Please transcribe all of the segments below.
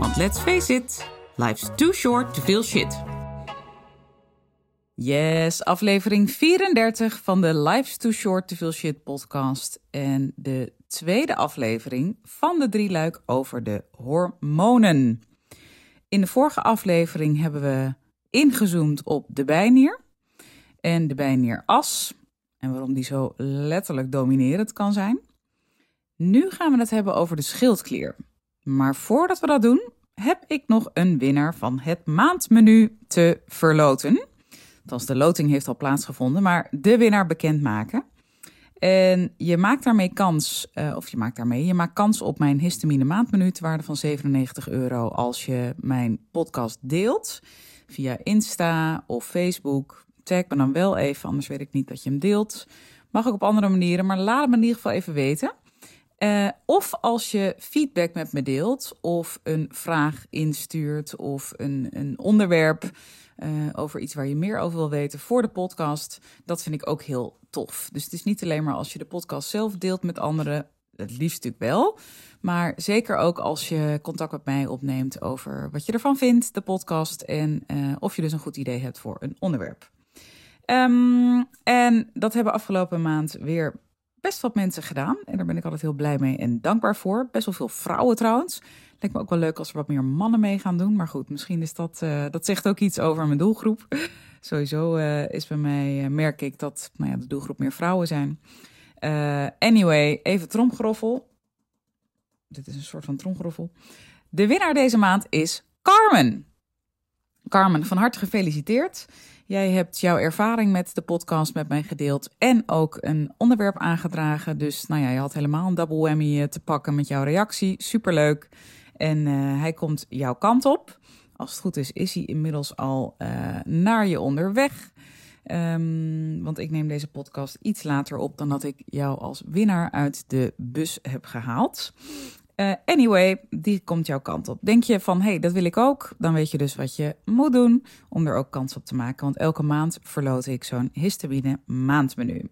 want let's face it, life's too short to feel shit. Yes, aflevering 34 van de Life's Too Short to Feel Shit podcast. En de tweede aflevering van de drieluik over de hormonen. In de vorige aflevering hebben we ingezoomd op de bijnier en de bijnieras. En waarom die zo letterlijk dominerend kan zijn. Nu gaan we het hebben over de schildklier. Maar voordat we dat doen, heb ik nog een winnaar van het maandmenu te verloten. Althans, de loting heeft al plaatsgevonden, maar de winnaar bekendmaken. En je maakt daarmee kans, uh, of je maakt daarmee, je maakt kans op mijn histamine maandmenu te waarde van 97 euro als je mijn podcast deelt via Insta of Facebook. Tag me dan wel even, anders weet ik niet dat je hem deelt. Mag ook op andere manieren, maar laat het me in ieder geval even weten. Uh, of als je feedback met me deelt, of een vraag instuurt, of een, een onderwerp uh, over iets waar je meer over wil weten voor de podcast. Dat vind ik ook heel tof. Dus het is niet alleen maar als je de podcast zelf deelt met anderen, het liefst natuurlijk wel. Maar zeker ook als je contact met mij opneemt over wat je ervan vindt, de podcast. En uh, of je dus een goed idee hebt voor een onderwerp. Um, en dat hebben afgelopen maand weer best wat mensen gedaan. En daar ben ik altijd heel blij mee en dankbaar voor. Best wel veel vrouwen trouwens. Lijkt me ook wel leuk als er wat meer mannen mee gaan doen. Maar goed, misschien is dat, uh, dat zegt ook iets over mijn doelgroep. Sowieso uh, is bij mij, uh, merk ik dat nou ja, de doelgroep meer vrouwen zijn. anyway, even tromgeroffel. Dit is een soort van tromgeroffel. De winnaar deze maand is Carmen. Carmen, van harte gefeliciteerd. Jij hebt jouw ervaring met de podcast met mij gedeeld en ook een onderwerp aangedragen. Dus nou ja, je had helemaal een double whammy te pakken met jouw reactie. Superleuk. En uh, hij komt jouw kant op. Als het goed is, is hij inmiddels al uh, naar je onderweg. Um, want ik neem deze podcast iets later op dan dat ik jou als winnaar uit de bus heb gehaald. Uh, anyway, die komt jouw kant op. Denk je van, hé, hey, dat wil ik ook? Dan weet je dus wat je moet doen om er ook kans op te maken. Want elke maand verloot ik zo'n histamine maandmenu.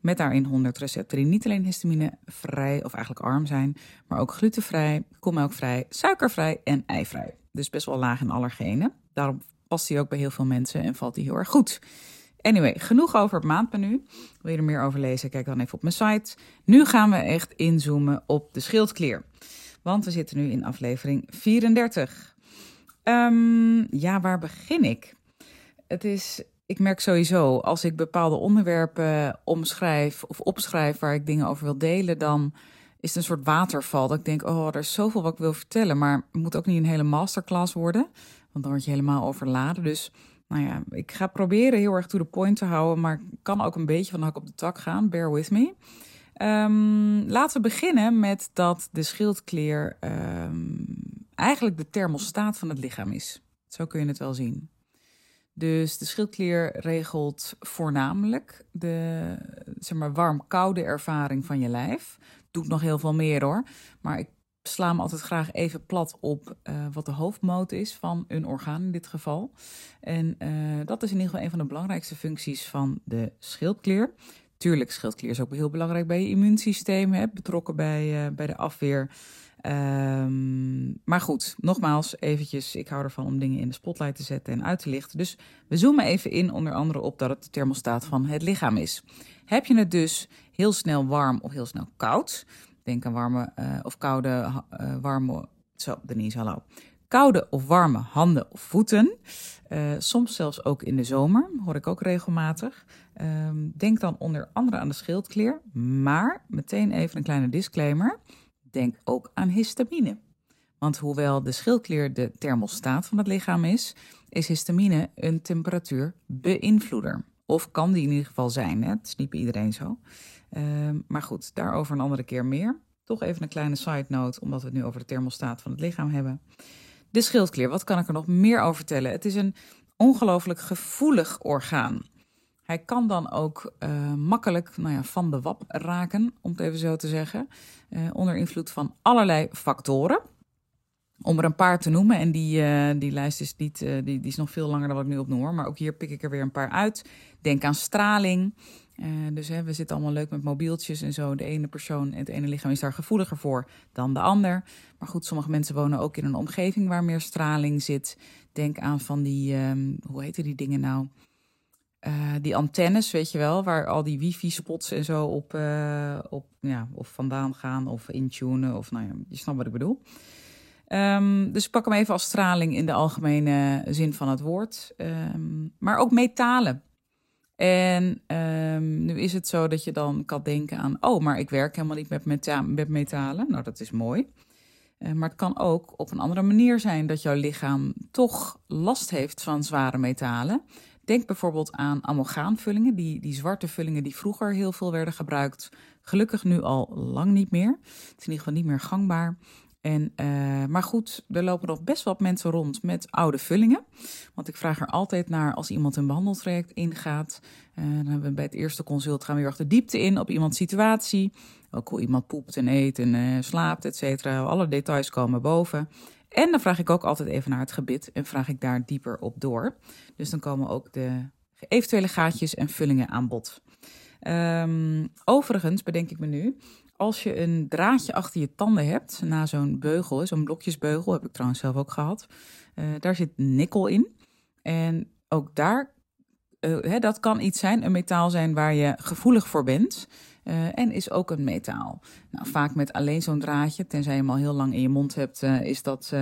Met daarin 100 recepten die niet alleen histamine vrij of eigenlijk arm zijn, maar ook glutenvrij, koolmelkvrij, suikervrij en eivrij. Dus best wel laag in allergenen. Daarom past hij ook bij heel veel mensen en valt hij heel erg goed. Anyway, genoeg over het maandmenu. Wil je er meer over lezen? Kijk dan even op mijn site. Nu gaan we echt inzoomen op de schildklier. Want we zitten nu in aflevering 34. Um, ja, waar begin ik? Het is, ik merk sowieso, als ik bepaalde onderwerpen omschrijf of opschrijf waar ik dingen over wil delen, dan is het een soort waterval. Dat ik denk, oh, er is zoveel wat ik wil vertellen, maar het moet ook niet een hele masterclass worden, want dan word je helemaal overladen. Dus nou ja, ik ga proberen heel erg to the point te houden, maar kan ook een beetje van de hak op de tak gaan. Bear with me. Um, laten we beginnen met dat de schildklier um, eigenlijk de thermostaat van het lichaam is. Zo kun je het wel zien. Dus de schildklier regelt voornamelijk de zeg maar, warm-koude ervaring van je lijf. Doet nog heel veel meer hoor. Maar ik sla me altijd graag even plat op uh, wat de hoofdmoot is van een orgaan in dit geval. En uh, dat is in ieder geval een van de belangrijkste functies van de schildklier. Tuurlijk, schildklier is ook heel belangrijk bij je immuunsysteem, hè, betrokken bij, uh, bij de afweer. Um, maar goed, nogmaals, eventjes, ik hou ervan om dingen in de spotlight te zetten en uit te lichten. Dus we zoomen even in onder andere op dat het de thermostaat van het lichaam is. Heb je het dus heel snel warm of heel snel koud? Denk aan warme uh, of koude, uh, warme. Zo, Denise, hallo. Koude of warme handen of voeten. Soms zelfs ook in de zomer, hoor ik ook regelmatig. Um, denk dan onder andere aan de schildklier. Maar meteen even een kleine disclaimer. Denk ook aan histamine. Want hoewel de schildklier de thermostaat van het lichaam is, is histamine een temperatuurbeïnvloeder. Of kan die in ieder geval zijn. Hè? Het is niet bij iedereen zo. Um, maar goed, daarover een andere keer meer. Toch even een kleine side note, omdat we het nu over de thermostaat van het lichaam hebben. De schildklier, wat kan ik er nog meer over vertellen? Het is een ongelooflijk gevoelig orgaan. Hij kan dan ook uh, makkelijk nou ja, van de wap raken, om het even zo te zeggen, uh, onder invloed van allerlei factoren. Om er een paar te noemen, en die, uh, die lijst is, niet, die, die is nog veel langer dan wat ik nu opnoem, maar ook hier pik ik er weer een paar uit. Denk aan straling. dus hè, we zitten allemaal leuk met mobieltjes en zo. De ene persoon, het ene lichaam is daar gevoeliger voor dan de ander. Maar goed, sommige mensen wonen ook in een omgeving waar meer straling zit. Denk aan van die, um, hoe heten die dingen nou? Uh, die antennes, weet je wel, waar al die wifi-spots en zo op, uh, op, ja, of vandaan gaan of intunen. Of nou ja, je snapt wat ik bedoel. Um, dus ik pak hem even als straling in de algemene zin van het woord. Um, maar ook metalen. En um, nu is het zo dat je dan kan denken aan, oh, maar ik werk helemaal niet met, meta met metalen. Nou, dat is mooi. Uh, maar het kan ook op een andere manier zijn dat jouw lichaam toch last heeft van zware metalen. Denk bijvoorbeeld aan amalgaanvullingen, die, die zwarte vullingen die vroeger heel veel werden gebruikt. Gelukkig nu al lang niet meer. Het is in ieder geval niet meer gangbaar. En, uh, maar goed, er lopen nog best wel mensen rond met oude vullingen. Want ik vraag er altijd naar als iemand een behandeltraject ingaat. Uh, dan hebben we bij het eerste consult gaan we weer achter diepte in op iemands situatie. Ook hoe iemand poept en eet en uh, slaapt, et cetera. Alle details komen boven. En dan vraag ik ook altijd even naar het gebit en vraag ik daar dieper op door. Dus dan komen ook de eventuele gaatjes en vullingen aan bod. Um, overigens bedenk ik me nu, als je een draadje achter je tanden hebt, na zo'n beugel, zo'n blokjesbeugel, heb ik trouwens zelf ook gehad, uh, daar zit nikkel in. En ook daar, uh, hè, dat kan iets zijn, een metaal zijn waar je gevoelig voor bent. Uh, en is ook een metaal. Nou, vaak met alleen zo'n draadje, tenzij je hem al heel lang in je mond hebt, uh, is dat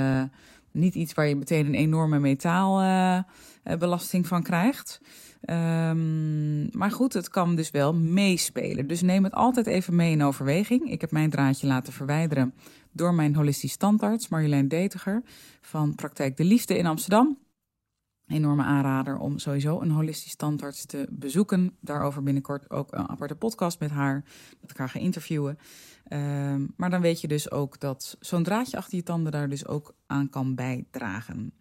niet iets waar je meteen een enorme metaalbelasting van krijgt. Um, maar goed, het kan dus wel meespelen. Dus neem het altijd even mee in overweging. Ik heb mijn draadje laten verwijderen door mijn holistisch standaards, Marjolein Detiger van Praktijk de Liefde in Amsterdam enorme aanrader om sowieso een holistisch tandarts te bezoeken. Daarover binnenkort ook een aparte podcast met haar, dat ik haar ga interviewen. Um, maar dan weet je dus ook dat zo'n draadje achter je tanden daar dus ook aan kan bijdragen.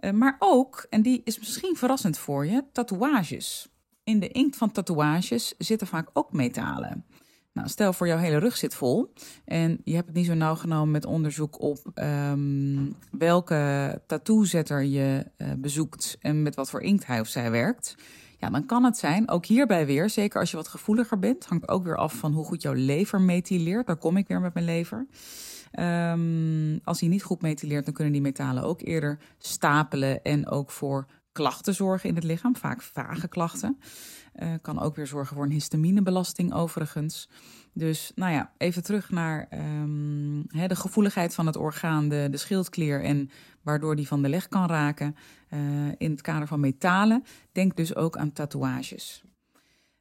Uh, maar ook, en die is misschien verrassend voor je, tatoeages. In de inkt van tatoeages zitten vaak ook metalen. Nou, stel voor jouw hele rug zit vol en je hebt het niet zo nauw genomen met onderzoek op um, welke tattoozetter je uh, bezoekt en met wat voor inkt hij of zij werkt. Ja, dan kan het zijn, ook hierbij weer, zeker als je wat gevoeliger bent, hangt ook weer af van hoe goed jouw lever methyleert. Daar kom ik weer met mijn lever. Um, als hij niet goed methyleert, dan kunnen die metalen ook eerder stapelen en ook voor klachten zorgen in het lichaam, vaak vage klachten. Uh, kan ook weer zorgen voor een histaminebelasting overigens. Dus nou ja, even terug naar hè, de gevoeligheid van het orgaan, de, de schildklier en waardoor die van de leg kan raken. Uh, in het kader van metalen, denk dus ook aan tatoeages.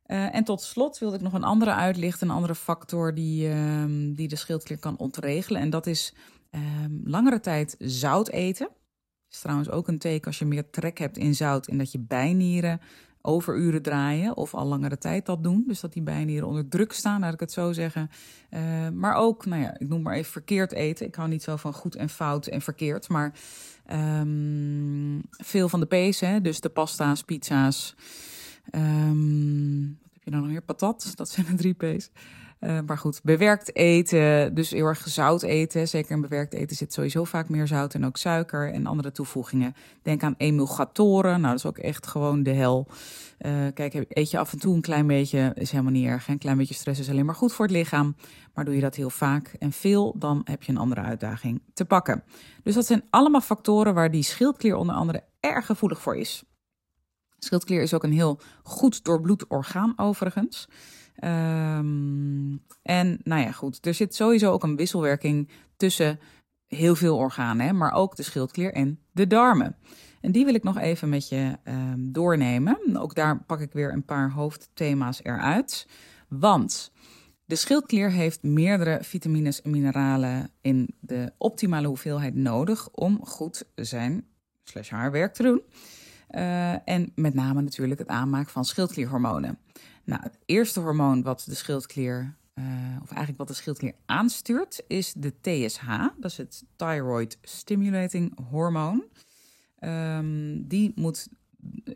Uh, en tot slot wilde ik nog een andere uitlichten, een andere factor die, um, die de schildklier kan ontregelen. En dat is um, langere tijd zout eten. is trouwens ook een teken als je meer trek hebt in zout en dat je bijnieren overuren draaien of al langere tijd dat doen. Dus dat die bijnieren onder druk staan, laat ik het zo zeggen. Uh, maar ook, nou ja, ik noem maar even verkeerd eten. Ik hou niet zo van goed en fout en verkeerd. Maar um, veel van de P's, hè, dus de pasta's, pizza's. Um, wat heb je dan nog meer? Patat, dat zijn de drie P's. Uh, maar goed, bewerkt eten, dus heel erg zout eten. Zeker in bewerkt eten zit sowieso vaak meer zout en ook suiker en andere toevoegingen. Denk aan emulgatoren, nou dat is ook echt gewoon de hel. Uh, kijk, eet je af en toe een klein beetje, is helemaal niet erg. Een klein beetje stress is alleen maar goed voor het lichaam. Maar doe je dat heel vaak en veel, dan heb je een andere uitdaging te pakken. Dus dat zijn allemaal factoren waar die schildklier onder andere erg gevoelig voor is. Schildklier is ook een heel goed doorbloed orgaan overigens. Um, en nou ja, goed, er zit sowieso ook een wisselwerking tussen heel veel organen, hè, maar ook de schildklier en de darmen. En die wil ik nog even met je um, doornemen. Ook daar pak ik weer een paar hoofdthema's eruit. Want de schildklier heeft meerdere vitamines en mineralen in de optimale hoeveelheid nodig om goed zijn haar werk te doen. Uh, en met name natuurlijk het aanmaken van schildklierhormonen. Nou, het eerste hormoon wat de schildklier of eigenlijk wat de schildklier aanstuurt, is de TSH. Dat is het Thyroid Stimulating Hormoon. Um, die moet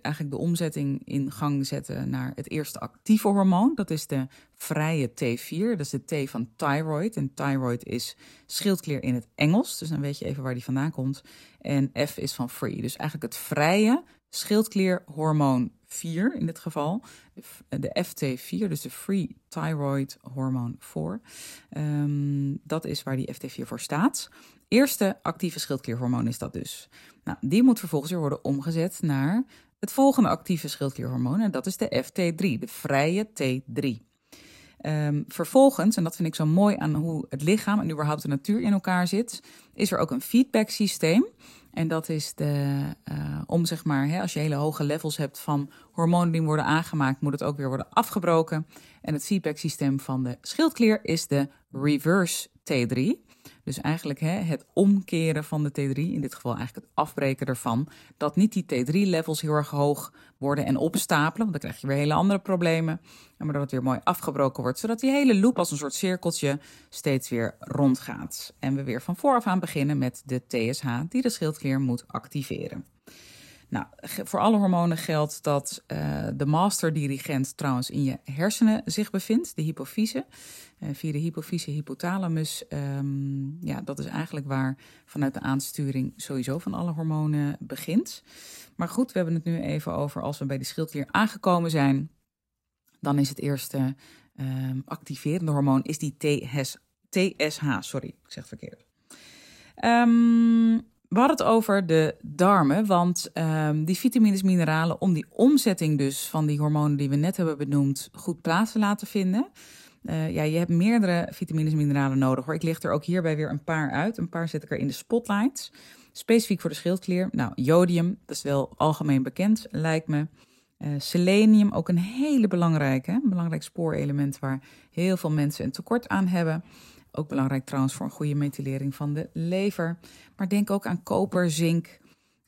eigenlijk de omzetting in gang zetten naar het eerste actieve hormoon. Dat is de vrije T4. Dat is de T van thyroid. En thyroid is schildklier in het Engels. Dus dan weet je even waar die vandaan komt. En F is van free. Dus eigenlijk het vrije schildklierhormoon 4 in dit geval. De FT4, dus de Free Thyroid Hormone 4. Um, dat is waar die FT4 voor staat. Eerste actieve schildklierhormoon is dat dus. Nou, die moet vervolgens weer worden omgezet naar het volgende actieve schildklierhormoon. En dat is de FT3, de vrije T3. Um, ehm, vervolgens, en dat vind ik zo mooi aan hoe het lichaam en überhaupt de natuur in elkaar zit, is er ook een feedback systeem. En dat is de, uh, om zeg maar, hè, als je hele hoge levels hebt van hormonen die worden aangemaakt, moet het ook weer worden afgebroken. En het feedback systeem van de schildklier is de reverse T3. Dus eigenlijk hè, het omkeren van de T3, in dit geval eigenlijk het afbreken ervan, dat niet die T3-levels heel erg hoog worden en opstapelen, want dan krijg je weer hele andere problemen. Maar dat het weer mooi afgebroken wordt, zodat die hele loop als een soort cirkeltje steeds weer rondgaat. En we weer van vooraf aan beginnen met de TSH die de schildklier moet activeren. Nou, voor alle hormonen geldt dat uh, de masterdirigent trouwens in je hersenen zich bevindt, de hypofyse. Uh, via de hypofyse hypothalamus, um, ja, dat is eigenlijk waar vanuit de aansturing sowieso van alle hormonen begint. Maar goed, we hebben het nu even over als we bij de schildklier aangekomen zijn, dan is het eerste um, activerende hormoon is die TS, TSH. Sorry, ik zeg verkeerd. Um, we hadden het over de darmen, want um, die vitamines, mineralen, om die omzetting dus van die hormonen die we net hebben benoemd, goed plaats te laten vinden. Uh, ja, je hebt meerdere vitamines en mineralen nodig hoor. Ik licht er ook hierbij weer een paar uit. Een paar zet ik er in de spotlight. Specifiek voor de schildklier. Nou, jodium, dat is wel algemeen bekend, lijkt me. Uh, selenium, ook een hele belangrijke, een belangrijk spoorelement waar heel veel mensen een tekort aan hebben. Ook belangrijk trouwens voor een goede methylering van de lever. Maar denk ook aan koper, zink,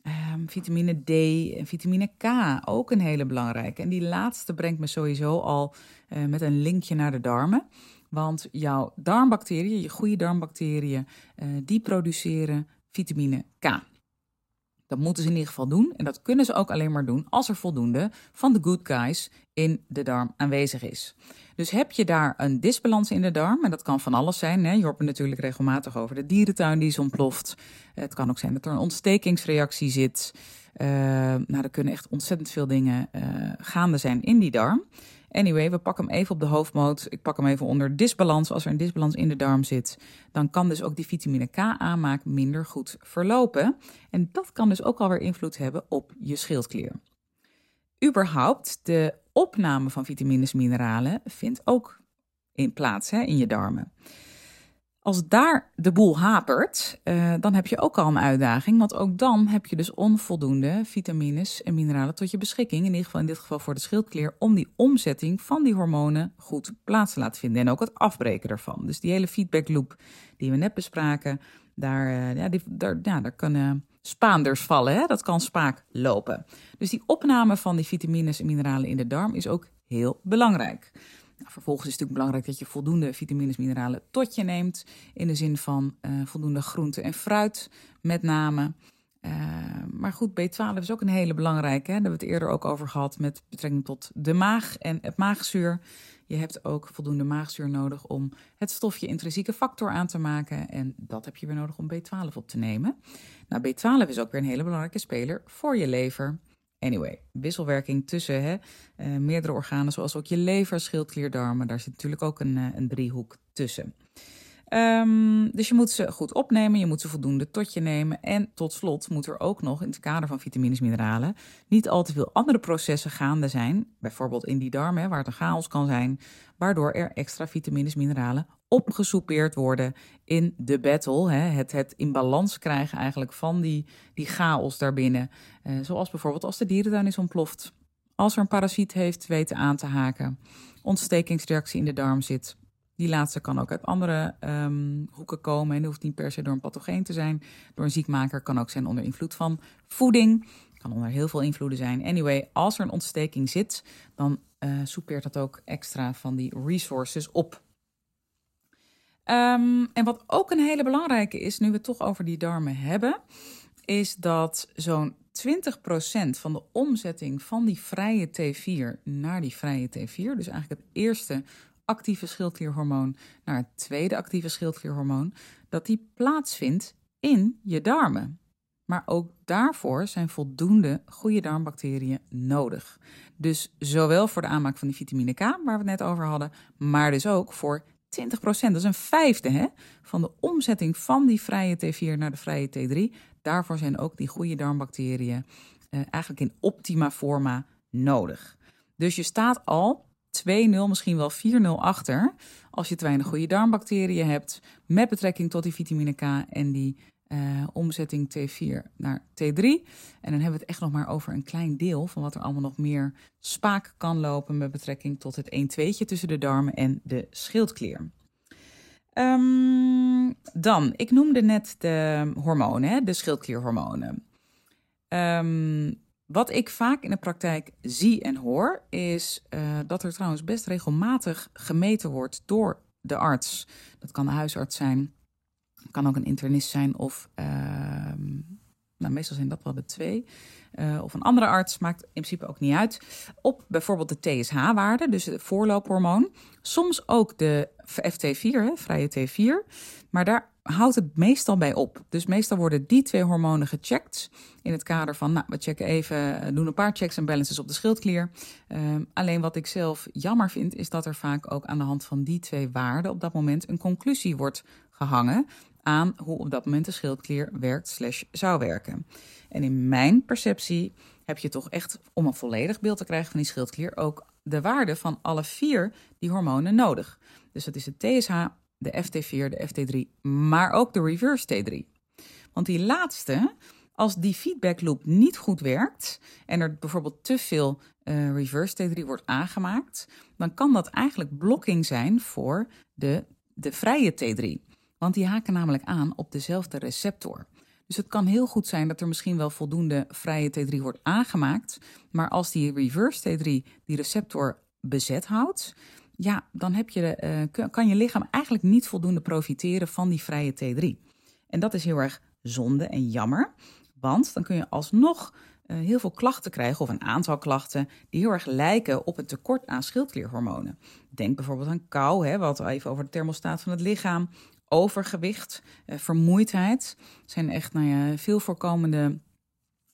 um, vitamine D en vitamine K. Ook een hele belangrijke. En die laatste brengt me sowieso al uh, met een linkje naar de darmen. Want jouw darmbacteriën, je goede darmbacteriën, uh, die produceren vitamine K. Dat moeten ze in ieder geval doen. En dat kunnen ze ook alleen maar doen als er voldoende van de good guys in de darm aanwezig is. Dus heb je daar een disbalans in de darm, en dat kan van alles zijn. Hè? Je hoort natuurlijk regelmatig over de dierentuin die is ontploft. Het kan ook zijn dat er een ontstekingsreactie zit. Uh, nou, er kunnen echt ontzettend veel dingen uh, gaande zijn in die darm. Anyway, we pakken hem even op de hoofdmoot. Ik pak hem even onder disbalans. Als er een disbalans in de darm zit, dan kan dus ook die vitamine K aanmaak minder goed verlopen. En dat kan dus ook alweer invloed hebben op je schildklier. Überhaupt, de opname van vitamines en mineralen vindt ook in plaats hè, in je darmen. Als daar de boel hapert, uh, dan heb je ook al een uitdaging. Want ook dan heb je dus onvoldoende vitamines en mineralen tot je beschikking. In ieder geval in dit geval voor de schildklier. Om die omzetting van die hormonen goed plaats te laten vinden. En ook het afbreken ervan. Dus die hele feedback loop die we net bespraken. Daar, uh, ja, die, daar, ja, daar kunnen spaanders vallen. Hè? Dat kan spaak lopen. Dus die opname van die vitamines en mineralen in de darm is ook heel belangrijk. Nou, vervolgens is het natuurlijk belangrijk dat je voldoende vitamines en mineralen tot je neemt. In de zin van uh, voldoende groente en fruit, met name. Uh, maar goed, B12 is ook een hele belangrijke. Hè? Daar hebben we het eerder ook over gehad met betrekking tot de maag en het maagzuur. Je hebt ook voldoende maagzuur nodig om het stofje intrinsieke factor aan te maken. En dat heb je weer nodig om B12 op te nemen. Nou, B12 is ook weer een hele belangrijke speler voor je lever. Anyway, wisselwerking tussen hè, uh, meerdere organen, zoals ook je lever, schildklier, darmen. Daar zit natuurlijk ook een, uh, een driehoek tussen. Um, dus je moet ze goed opnemen, je moet ze voldoende tot je nemen. En tot slot moet er ook nog in het kader van vitamines en mineralen niet al te veel andere processen gaande zijn. Bijvoorbeeld in die darmen, waar het een chaos kan zijn, waardoor er extra vitamines en mineralen opgesoupeerd worden in de battle. Hè, het, het in balans krijgen eigenlijk van die, die chaos daarbinnen. Uh, zoals bijvoorbeeld als de dierentuin is ontploft. Als er een parasiet heeft weten aan te haken, ontstekingsreactie in de darm zit, die laatste kan ook uit andere um, hoeken komen en hoeft niet per se door een pathogeen te zijn. Door een ziekmaker kan ook zijn onder invloed van voeding. Kan onder heel veel invloeden zijn. Anyway, als er een ontsteking zit, dan uh, dat ook extra van die resources op. Ehm, en wat ook een hele belangrijke is, nu we het toch over die darmen hebben, is dat zo'n 20% van de omzetting van die vrije T4 naar die vrije T4, dus eigenlijk het eerste actieve schildklierhormoon naar het tweede actieve schildklierhormoon, dat die plaatsvindt in je darmen. Maar ook daarvoor zijn voldoende goede darmbacteriën nodig. Dus zowel voor de aanmaak van die vitamine K, waar we het net over hadden, maar dus ook voor 20%, dat is een vijfde hè, van de omzetting van die vrije T4 naar de vrije T3. Daarvoor zijn ook die goede darmbacteriën eh, eigenlijk in optima forma nodig. Dus je staat al 2-0, misschien wel 4-0 achter als je te weinig goede darmbacteriën hebt met betrekking tot die vitamine K en die uh, omzetting T4 naar T3. En dan hebben we het echt nog maar over een klein deel van wat er allemaal nog meer spaak kan lopen met betrekking tot het 1-2'tje tussen de darmen en de schildklier. Um, dan, ik noemde net de hormonen, de schildklierhormonen. Um, wat ik vaak in de praktijk zie en hoor, is uh, dat er trouwens best regelmatig gemeten wordt door de arts. Dat kan de huisarts zijn, kan ook een internist zijn of, uh, nou meestal zijn dat wel de twee. Uh, of een andere arts, maakt in principe ook niet uit. Op bijvoorbeeld de TSH-waarde, dus het voorloophormoon. Soms ook de FT4, hè, vrije T4. Maar daar houdt het meestal bij op. Dus meestal worden die twee hormonen gecheckt. In het kader van, nou, we checken even, eh, doen een paar checks en balances op de schildklier. Uh, alleen wat ik zelf jammer vind, is dat er vaak ook aan de hand van die twee waarden op dat moment een conclusie wordt gehangen aan hoe op dat moment de schildklier werkt slash zou werken. En in mijn perceptie heb je toch echt, om een volledig beeld te krijgen van die schildklier, ook de waarde van alle vier die hormonen nodig. Dus dat is de TSH, de FT4, de FT3, maar ook de reverse T3. Want die laatste, als die feedback loop niet goed werkt en er bijvoorbeeld te veel uh, reverse T3 wordt aangemaakt, dan kan dat eigenlijk blokking zijn voor de, de vrije T3. Want die haken namelijk aan op dezelfde receptor. Dus het kan heel goed zijn dat er misschien wel voldoende vrije T3 wordt aangemaakt. Maar als die reverse T3 die receptor bezet houdt, ja, dan heb je, uh, kan je lichaam eigenlijk niet voldoende profiteren van die vrije T3. En dat is heel erg zonde en jammer, want dan kun je alsnog uh, heel veel klachten krijgen, of een aantal klachten, die heel erg lijken op een tekort aan schildklierhormonen. Denk bijvoorbeeld aan kou, hè, wat even over de thermostaat van het lichaam, overgewicht, uh, vermoeidheid. zijn echt nou ja, veel voorkomende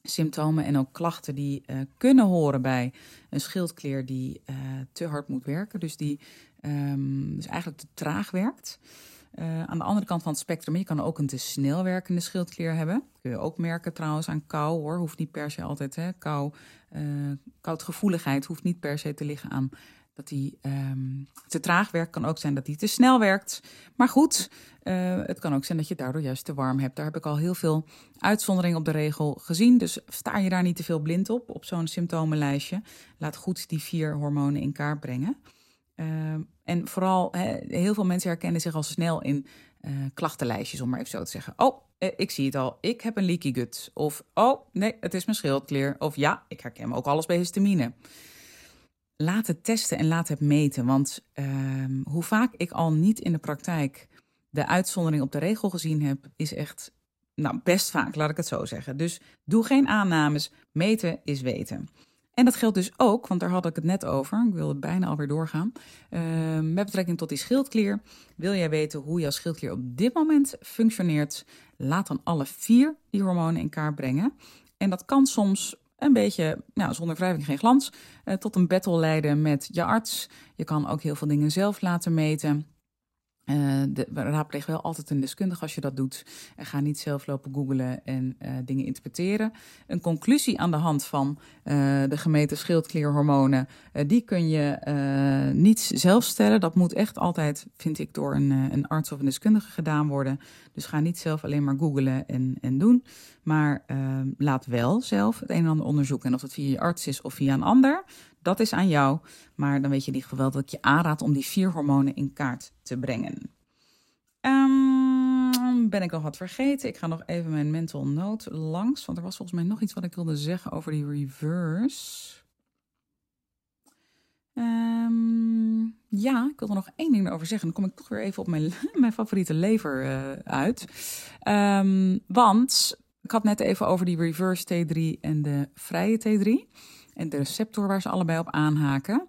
symptomen en ook klachten die uh, kunnen horen bij een schildklier die uh, te hard moet werken. Dus die um, dus eigenlijk te traag werkt. Aan de andere kant van het spectrum, je kan ook een te snel werkende schildklier hebben. Kun je ook merken trouwens aan kou hoor. Hoeft niet per se altijd, hè. Kou, koudgevoeligheid hoeft niet per se te liggen aan dat die um, te traag werkt. Kan ook zijn dat die te snel werkt. Maar goed, uh, het kan ook zijn dat je daardoor juist te warm hebt. Daar heb ik al heel veel uitzonderingen op de regel gezien. Dus sta je daar niet te veel blind op, op zo'n symptomenlijstje. Laat goed die vier hormonen in kaart brengen. Uh, en vooral, he, heel veel mensen herkennen zich al snel in uh, klachtenlijstjes, om maar even zo te zeggen. Oh, eh, ik zie het al, ik heb een leaky gut. Of, oh, nee, het is mijn schildklier. Of ja, ik herken ook alles bij histamine laat het testen en laat het meten. Want uh, hoe vaak ik al niet in de praktijk de uitzondering op de regel gezien heb, is echt, nou, best vaak, laat ik het zo zeggen. Dus doe geen aannames. Meten is weten. En dat geldt dus ook, want daar had ik het net over. Ik wilde bijna alweer doorgaan. Uh, met betrekking tot die schildklier. Wil jij weten hoe jouw schildklier op dit moment functioneert? Laat dan alle vier die hormonen in kaart brengen. En dat kan soms een beetje, nou, zonder wrijving geen glans, uh, tot een battle leiden met je arts. Je kan ook heel veel dingen zelf laten meten. Uh, de, raadpleeg wel altijd een deskundige als je dat doet. En ga niet zelf lopen googlen en uh, dingen interpreteren. Een conclusie aan de hand van uh, de gemeten schildklierhormonen, die kun je niet zelf stellen. Dat moet echt altijd, vind ik, door een, een arts of een deskundige gedaan worden. Dus ga niet zelf alleen maar googlen en, en doen. Maar laat wel zelf het een en ander onderzoeken. En of het via je arts is of via een ander, dat is aan jou. Maar dan weet je in ieder geval dat ik je aanraad om die vier hormonen in kaart te brengen. Um, ben ik nog wat vergeten? Ik ga nog even mijn mental note langs. Want er was volgens mij nog iets wat ik wilde zeggen over die reverse. Ehm, ja, ik wil er nog één ding over zeggen. Dan kom ik toch weer even op mijn, mijn favoriete lever uh, uit. Um, want ik had net even over die reverse T3 en de vrije T3. En de receptor waar ze allebei op aanhaken.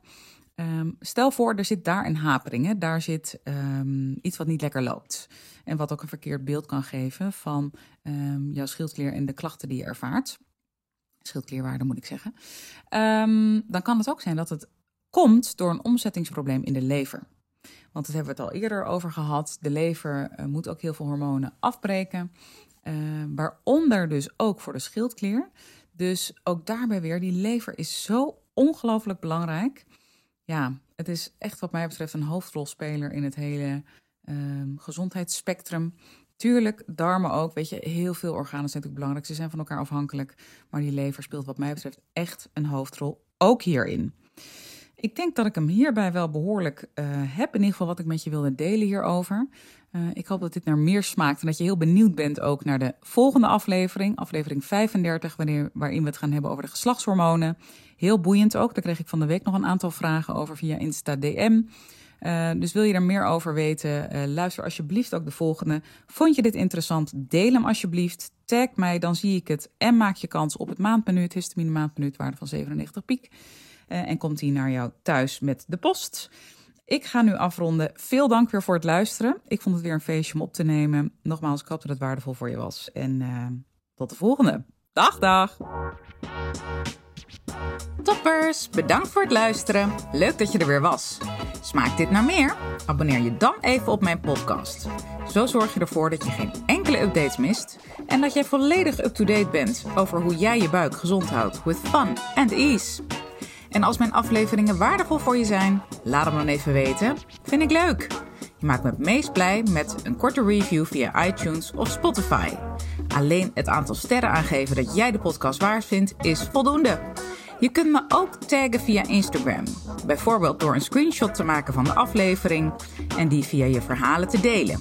Um, stel voor, er zit daar een hapering. Hè? Daar zit um, iets wat niet lekker loopt. En wat ook een verkeerd beeld kan geven van um, jouw schildklier en de klachten die je ervaart. Schildklierwaarde moet ik zeggen. dan kan het ook zijn dat het komt door een omzettingsprobleem in de lever. Want dat hebben we het al eerder over gehad. De lever uh, moet ook heel veel hormonen afbreken. Waaronder dus ook voor de schildklier. Dus ook daarbij weer, die lever is zo ongelooflijk belangrijk. Ja, het is echt wat mij betreft een hoofdrolspeler in het hele um, gezondheidsspectrum. Tuurlijk, darmen ook. Weet je, heel veel organen zijn natuurlijk belangrijk. Ze zijn van elkaar afhankelijk. Maar die lever speelt wat mij betreft echt een hoofdrol. Ook hierin. Ik denk dat ik hem hierbij wel behoorlijk uh, heb. In ieder geval wat ik met je wilde delen hierover. Uh, ik hoop dat dit naar meer smaakt en dat je heel benieuwd bent ook naar de volgende aflevering. Aflevering 35, wanneer, waarin we het gaan hebben over de geslachtshormonen. Heel boeiend ook. Daar kreeg ik van de week nog een aantal vragen over via Insta DM. Uh, dus wil je er meer over weten, uh, luister alsjeblieft ook de volgende. Vond je dit interessant? Deel hem alsjeblieft. Tag mij, dan zie ik het. En maak je kans op het maandmenu, het histamine maandmenu, waarde van 97 piek. En komt die naar jou thuis met de post. Ik ga nu afronden. Veel dank weer voor het luisteren. Ik vond het weer een feestje om op te nemen. Nogmaals, ik hoop dat het waardevol voor je was. En tot de volgende. Dag, dag! Toppers, bedankt voor het luisteren. Leuk dat je er weer was. Smaakt dit naar meer? Abonneer je dan even op mijn podcast. Zo zorg je ervoor dat je geen enkele updates mist en dat jij volledig up-to-date bent over hoe jij je buik gezond houdt with fun and ease. En als mijn afleveringen waardevol voor je zijn, laat hem dan even weten. Vind ik leuk. Je maakt me het meest blij met een korte review via iTunes of Spotify. Alleen het aantal sterren aangeven dat jij de podcast waard vindt is voldoende. Je kunt me ook taggen via Instagram, bijvoorbeeld door een screenshot te maken van de aflevering en die via je verhalen te delen.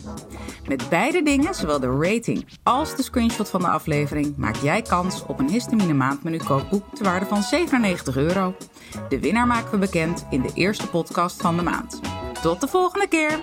Met beide dingen, zowel de rating als de screenshot van de aflevering, maak jij kans op een histamine maandmenu kookboek te waarde van 97 euro. De winnaar maken we bekend in de eerste podcast van de maand. Tot de volgende keer!